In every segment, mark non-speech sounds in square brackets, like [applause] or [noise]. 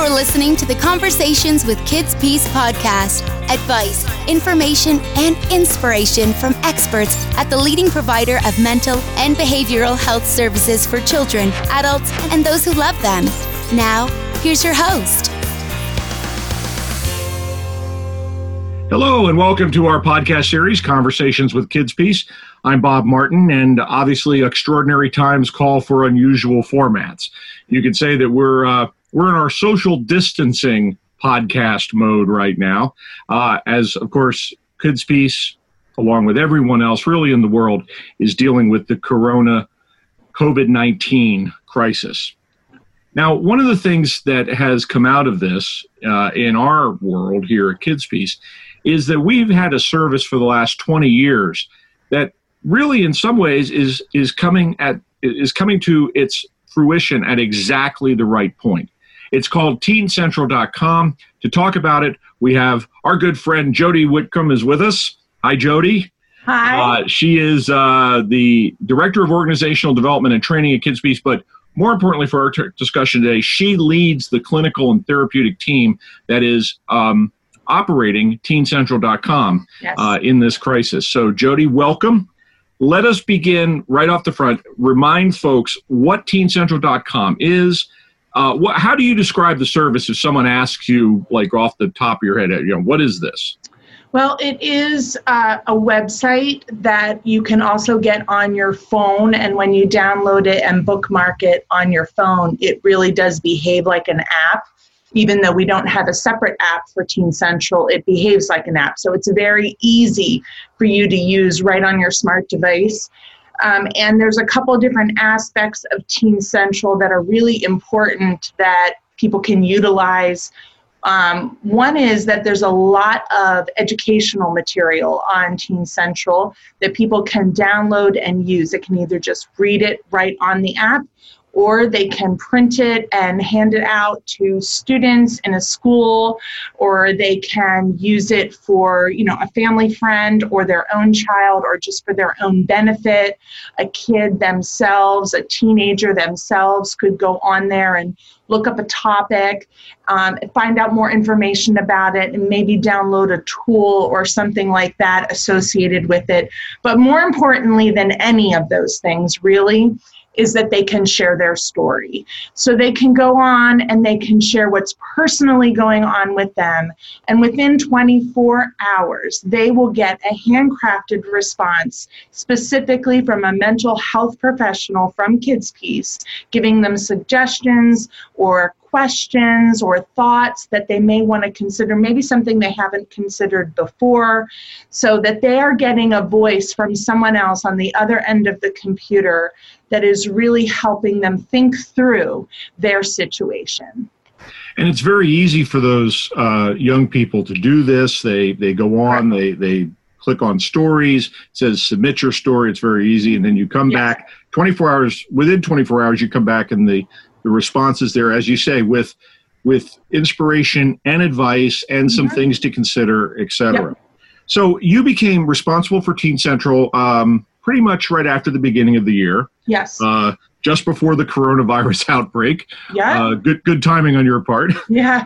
You're listening to the Conversations with KidsPeace podcast. Advice, information, and inspiration from experts at the leading provider of mental and behavioral health services for children, adults, and those who love them. Now, here's your host. Hello, and welcome to our podcast series, Conversations with KidsPeace. I'm Bob Martin, and obviously, extraordinary times call for unusual formats. You could say that we're uh, we're in our social distancing podcast mode right now, uh, as of course, KidsPeace, along with everyone else really in the world, is dealing with the corona COVID 19 crisis. Now, one of the things that has come out of this uh, in our world here at KidsPeace is that we've had a service for the last 20 years that really, in some ways, is is coming at is coming to its fruition at exactly the right point. It's called teencentral.com. To talk about it, we have our good friend Jody Whitcomb is with us. Hi, Jody. Hi. Uh, she is uh, the Director of Organizational Development and Training at KidsPeace, but more importantly for our t- discussion today, she leads the clinical and therapeutic team that is um, operating teencentral.com Yes. uh, in this crisis. So, Jody, welcome. Let us begin right off the front. Remind folks what teencentral.com is. Uh, what, how do you describe the service if someone asks you, like off the top of your head, you know, what is this? well, it is uh, a website that you can also get on your phone, and when you download it and bookmark it on your phone, it really does behave like an app. Even though we don't have a separate app for Teen Central, it behaves like an app. So it's very easy for you to use right on your smart device. Um, and there's a couple different aspects of Teen Central that are really important that people can utilize. Um, one is that there's a lot of educational material on Teen Central that people can download and use. They can either just read it right on the app or they can print it and hand it out to students in a school or they can use it for you know a family friend or their own child or just for their own benefit. A kid themselves a teenager themselves could go on there and look up a topic um, find out more information about it and maybe download a tool or something like that associated with it. But more importantly than any of those things really is that they can share their story. So they can go on and they can share what's personally going on with them. And within 24 hours, they will get a handcrafted response specifically from a mental health professional from KidsPeace, giving them suggestions or questions or thoughts that they may want to consider, maybe something they haven't considered before, so that they are getting a voice from someone else on the other end of the computer that is really helping them think through their situation. And it's very easy for those uh, young people to do this. They they go on, they they click on stories, it says submit your story. It's very easy, and then you come Yes. back 24 hours. Within 24 hours, you come back, and the the responses there, as you say, with with inspiration and advice and some Mhm. things to consider, etc. So you became responsible for Teen Central um, pretty much right after the beginning of the year, Yes. uh, just before the coronavirus [laughs] outbreak. yeah. Uh, good good timing on your part. [laughs] yeah.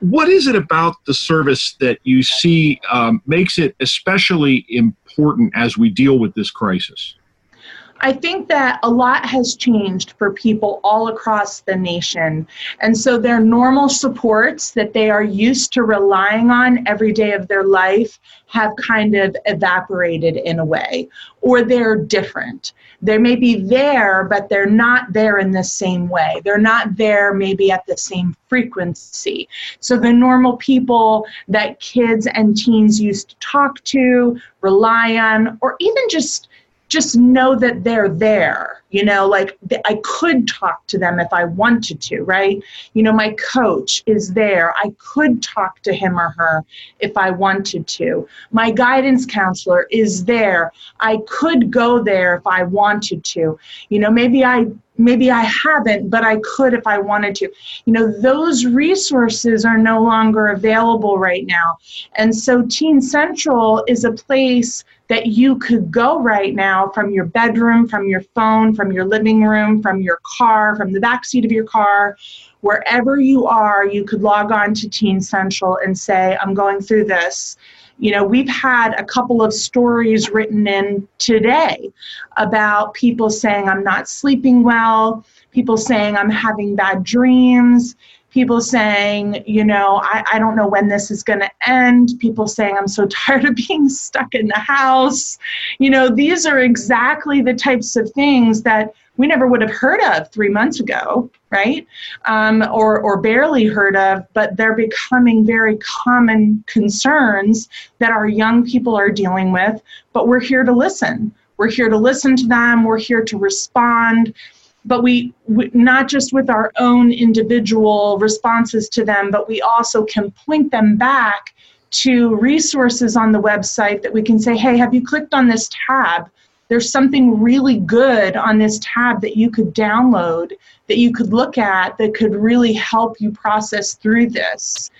what is it about the service that you see um, makes it especially important as we deal with this crisis? I think that a lot has changed for people all across the nation. And so their normal supports that they are used to relying on every day of their life have kind of evaporated in a way, or they're different. They may be there, but they're not there in the same way. They're not there maybe at the same frequency. So the normal people that kids and teens used to talk to, rely on, or even just just know that they're there you know like i could talk to them if i wanted to right? You know my coach is there. I could talk to him or her if i wanted to. My guidance counselor is there. I could go there if i wanted to. You know maybe i maybe i haven't but i could if i wanted to. You know those resources are no longer available right now. And so teen central is a place that you could go right now from your bedroom, from your phone, from your living room, from your car, from the back seat of your car, wherever you are, you could log on to Teen Central and say, I'm going through this. You know, we've had a couple of stories written in today about people saying, I'm not sleeping well, people saying, I'm having bad dreams people saying, you know, I, I don't know when this is going to end, people saying, I'm so [laughs] tired of being stuck in the house. You know, these are exactly the types of things that we never would have heard of three months ago, right? Um, or, or barely heard of, but they're becoming very common concerns that our young people are dealing with. But we're here to listen. We're here to listen to them. We're here to respond but we, we, not just with our own individual responses to them but we also can point them back to resources on the website that we can say hey have you clicked on this tab? There's something really good on this tab that you could download that you could look at that could really help you process through this.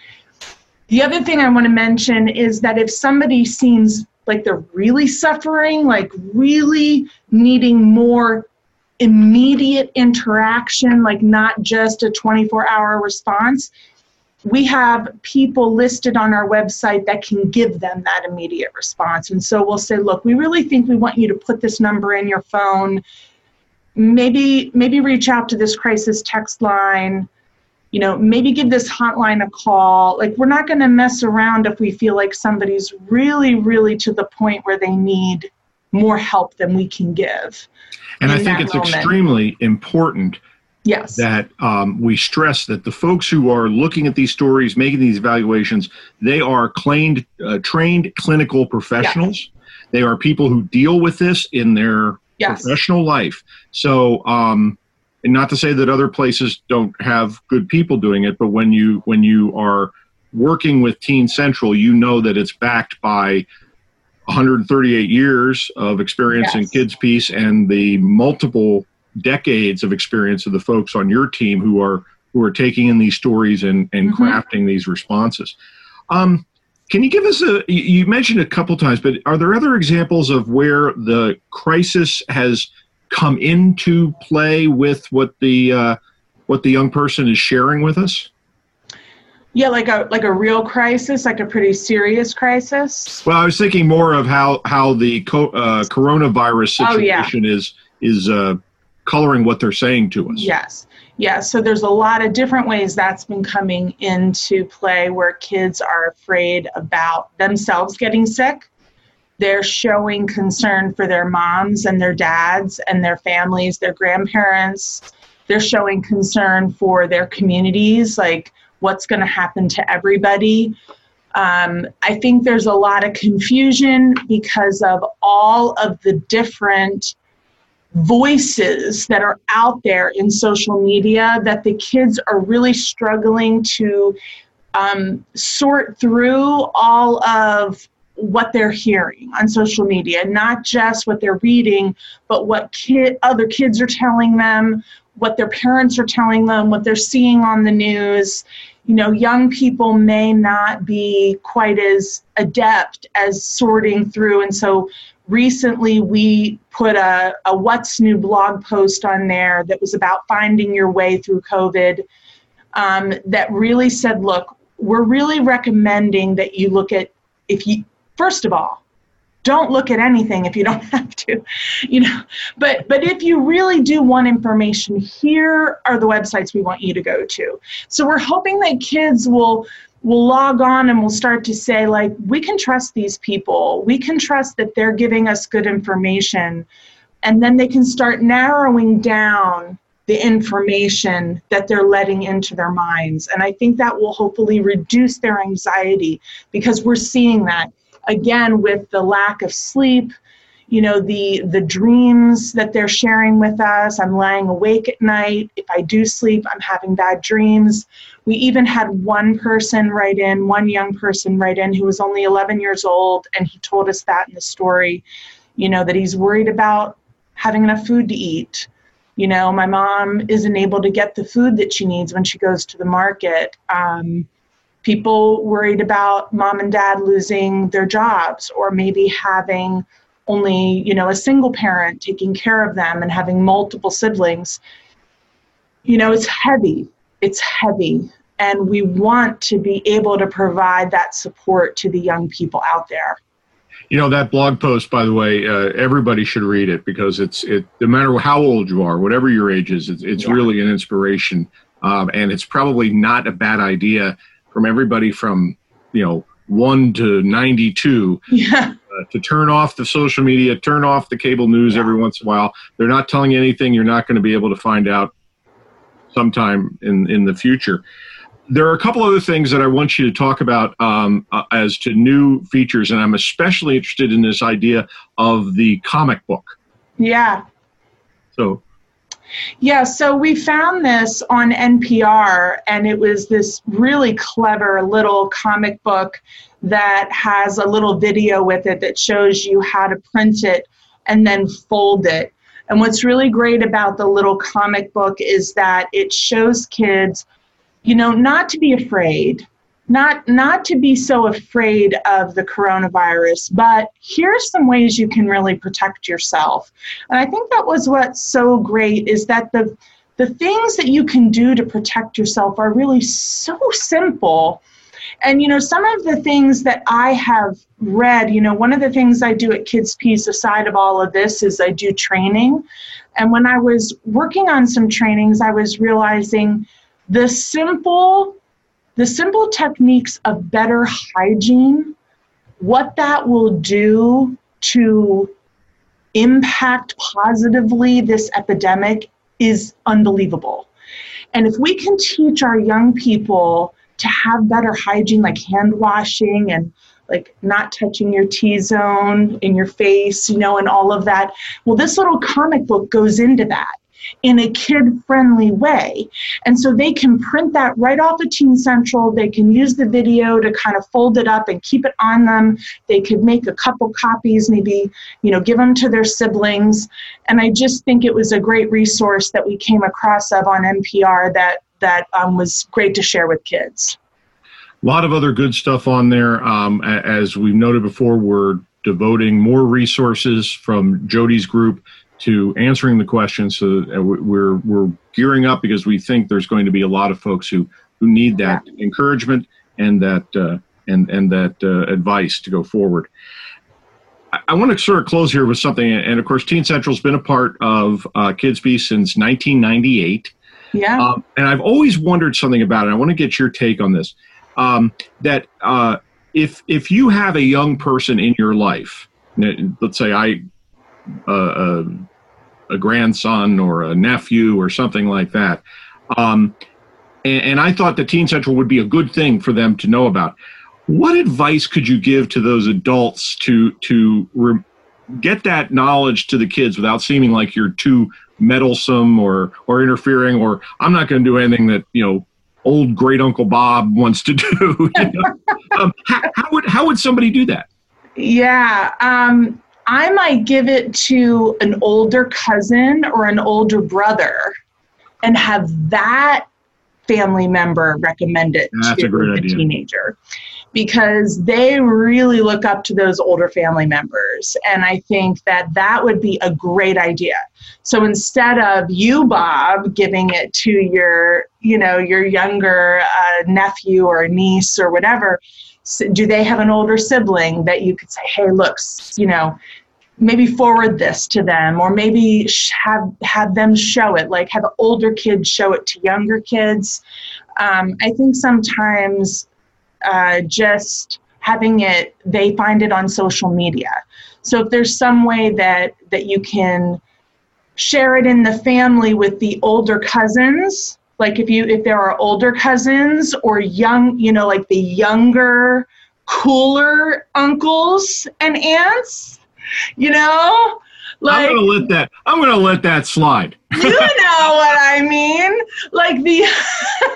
The other thing i want to mention is that if somebody seems like they're really suffering like really needing more immediate interaction, like not just a 24 hour response, we have people listed on our website that can give them that immediate response. And so we'll say, look, we really think we want you to put this number in your phone. Maybe maybe reach out to this crisis text line. You know, maybe give this hotline a call. Like we're not going to mess around if we feel like somebody's really really to the point where they need more help than we can give. And I think it's moment. extremely important yes. that um, we stress that the folks who are looking at these stories, making these evaluations, they are trained, uh, trained clinical professionals. Yes. They are people who deal with this in their yes. professional life. So, um, and not to say that other places don't have good people doing it, but when you when you are working with Teen Central, you know that it's backed by 138 years of experience yes. in KidsPeace and the multiple decades of experience of the folks on your team who are who are taking in these stories and, and mm-hmm. crafting these responses. Um, can you give us a? You mentioned a couple times, but are there other examples of where the crisis has come into play with what the uh, what the young person is sharing with us? Yeah, like a like a real crisis, like a pretty serious crisis. Well, I was thinking more of how how the co- uh, coronavirus situation oh, yeah. is is uh, coloring what they're saying to us. Yes, yes. So there's a lot of different ways that's been coming into play where kids are afraid about themselves getting sick. They're showing concern for their moms and their dads and their families, their grandparents. They're showing concern for their communities, like what's going to happen to everybody. Um, I think there's a lot of confusion because of all of the different voices that are out there in social media that the kids are really struggling to um, sort through all of what they're hearing on social media, not just what they're reading, but what kid, other kids are telling them, what their parents are telling them, what they're seeing on the news. You know, young people may not be quite as adept as sorting through. And so recently we put a, a What's New blog post on there that was about finding your way through COVID um, that really said, look, we're really recommending that you look at, if you, first of all, don't look at anything if you don't [laughs] have to you know. But but if you really do want information here are the websites we want you to go to. So we're hoping that kids will will log on and will start to say like we can trust these people. We can trust that they're giving us good information. And then they can start narrowing down the information that they're letting into their minds. And i think that will hopefully reduce their anxiety because we're seeing that again with the lack of sleep you know the the dreams that they're sharing with us. I'm lying awake at night. If i do sleep i'm having bad dreams. We even had one person write in one young person write in who was only 11 years old and he told us that in the story you know that he's worried about having enough food to eat. You know my mom isn't able to get the food that she needs when she goes to the market. Um, people worried about mom and dad losing their jobs or maybe having only you know a single parent taking care of them and having multiple siblings you know it's heavy it's heavy. And we want to be able to provide that support to the young people out there. You know that blog post by the way uh, everybody should read it because it's it no matter how old you are whatever your age is it's, it's yeah. really an inspiration. Um, and it's probably not a bad idea from everybody from you know 1 to 92 yeah. uh, to turn off the social media turn off the cable news yeah. every once in a while they're not telling you anything you're not going to be able to find out sometime in in the future there are a couple other things that I want you to talk about um, uh, as to new features, and I'm especially interested in this idea of the comic book. Yeah. So. Yeah, so we found this on NPR, and it was this really clever little comic book that has a little video with it that shows you how to print it and then fold it. And what's really great about the little comic book is that it shows kids you know, not to be afraid, not not to be so afraid of the coronavirus, but here's some ways you can really protect yourself. And I think that was what's so great is that the the things that you can do to protect yourself are really so simple. And you know, some of the things that I have read, you know, one of the things I do at KidsPeace aside of all of this is I do training. And when I was working on some trainings, I was realizing the simple the simple techniques of better hygiene what that will do to impact positively this epidemic is unbelievable and if we can teach our young people to have better hygiene like hand washing and like not touching your T zone in your face, you know, and all of that. Well, this little comic book goes into that in a kid friendly way. And so they can print that right off of Teen Central. They can use the video to kind of fold it up and keep it on them. They could make a couple copies, maybe, you know, give them to their siblings. And I just think it was a great resource that we came across of on NPR that that um, was great to share with kids. A lot of other good stuff on there. Um, as we've noted before, we're devoting more resources from Jody's group to answering the questions. So we're we're gearing up because we think there's going to be a lot of folks who who need that yeah. encouragement and that uh, and and that uh, advice to go forward. I, I, want to sort of close here with something, and of course, Teen Central's been a part of uh, KidsPeace since 1998. Yeah. Um, and I've always wondered something about it. I want to get your take on this. Um, that uh, if if you have a young person in your life, let's say I a, a, a grandson or a nephew or something like that. Um, and, and, I thought the Teen Central would be a good thing for them to know about. What advice could you give to those adults to to re- get that knowledge to the kids without seeming like you're too meddlesome or or interfering or I'm not going to do anything that you know old great uncle Bob wants to do. [laughs] You know? [laughs] um, how, how, would how would somebody do that? Yeah, um, I might give it to an older cousin or an older brother and have that family member recommend it That's to the idea. teenager because they really look up to those older family members and i think that that would be a great idea so instead of you bob giving it to your you know your younger uh, nephew or niece or whatever do they have an older sibling that you could say hey look you know maybe forward this to them or maybe have have them show it like have older kids show it to younger kids? Um, i think sometimes uh, just having it they find it on social media. So if there's some way that that you can share it in the family with the older cousins like if you if there are older cousins or young you know like the younger cooler uncles and aunts you know like, I'm gonna let that. I'm gonna let that slide. you [laughs] know what I mean? Like the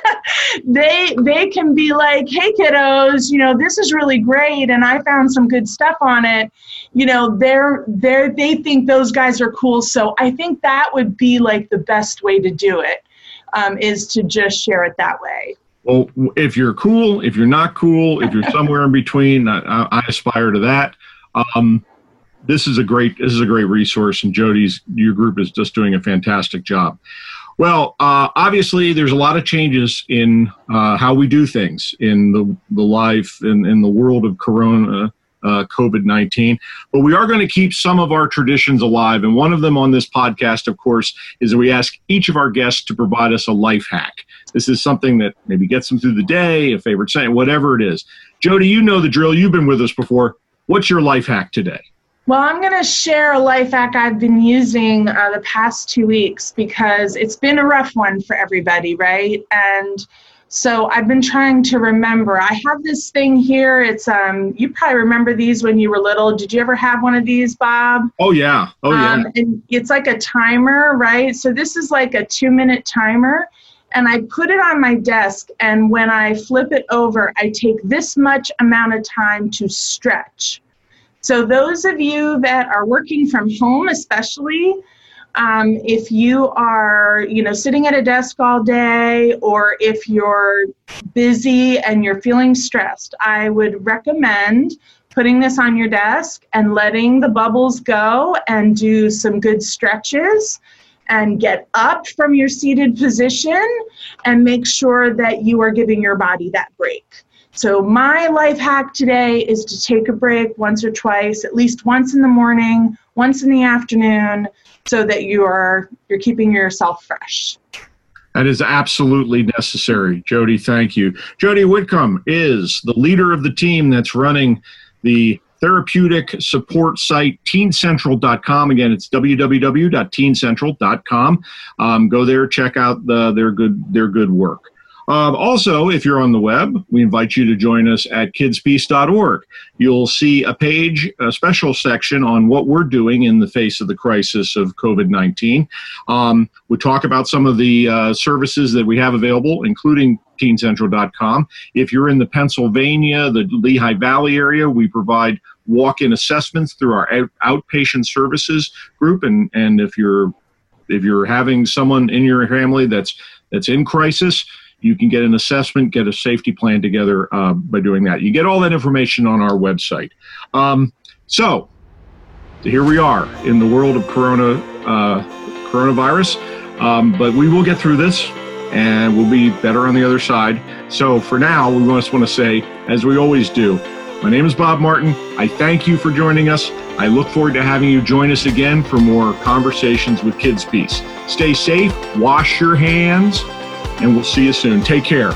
[laughs] they they can be like, "Hey kiddos, you know this is really great, and I found some good stuff on it." You know, they're they're they think those guys are cool. So I think that would be like the best way to do it, um, is to just share it that way. Well, if you're cool, if you're not cool, if you're somewhere in between, I, I aspire to that. Um, this is a great this is a great resource, and Jody's your group is just doing a fantastic job. Well, uh, obviously, there's a lot of changes in uh, how we do things in the, the life in, in the world of Corona. Uh, COVID 19. But we are going to keep some of our traditions alive. And one of them on this podcast, of course, is that we ask each of our guests to provide us a life hack. This is something that maybe gets them through the day, a favorite saying, whatever it is. Jody, you know the drill. You've been with us before. What's your life hack today? Well, I'm going to share a life hack I've been using uh, the past two weeks because it's been a rough one for everybody, right? And so I've been trying to remember. I have this thing here. It's um you probably remember these when you were little. Did you ever have one of these, Bob? Oh yeah. Oh yeah. Um, and it's like a timer, right? So this is like a 2-minute timer and I put it on my desk and when I flip it over, I take this much amount of time to stretch. So those of you that are working from home, especially, um, if you are, you know, sitting at a desk all day, or if you're busy and you're feeling stressed, I would recommend putting this on your desk and letting the bubbles go and do some good stretches and get up from your seated position and make sure that you are giving your body that break. So, my life hack today is to take a break once or twice, at least once in the morning, once in the afternoon, so that you are you're keeping yourself fresh. That is absolutely necessary. Jody, thank you. Jody Whitcomb is the leader of the team that's running the therapeutic support site teencentral.com again it's www.teencentral.com um, go there check out the, their good their good work um, also, if you're on the web, we invite you to join us at kidspeace.org. You'll see a page, a special section on what we're doing in the face of the crisis of COVID 19. Um, we talk about some of the uh, services that we have available, including teencentral.com. If you're in the Pennsylvania, the Lehigh Valley area, we provide walk-in assessments through our out- outpatient services group. And, and if you're if you're having someone in your family that's that's in crisis, you can get an assessment, get a safety plan together uh, by doing that. You get all that information on our website. Um, so here we are in the world of corona uh, coronavirus, um, but we will get through this and we'll be better on the other side. So for now, we just want to say, as we always do, my name is Bob Martin. I thank you for joining us. I look forward to having you join us again for more conversations with KidsPeace. Stay safe, wash your hands, and we'll see you soon. Take care.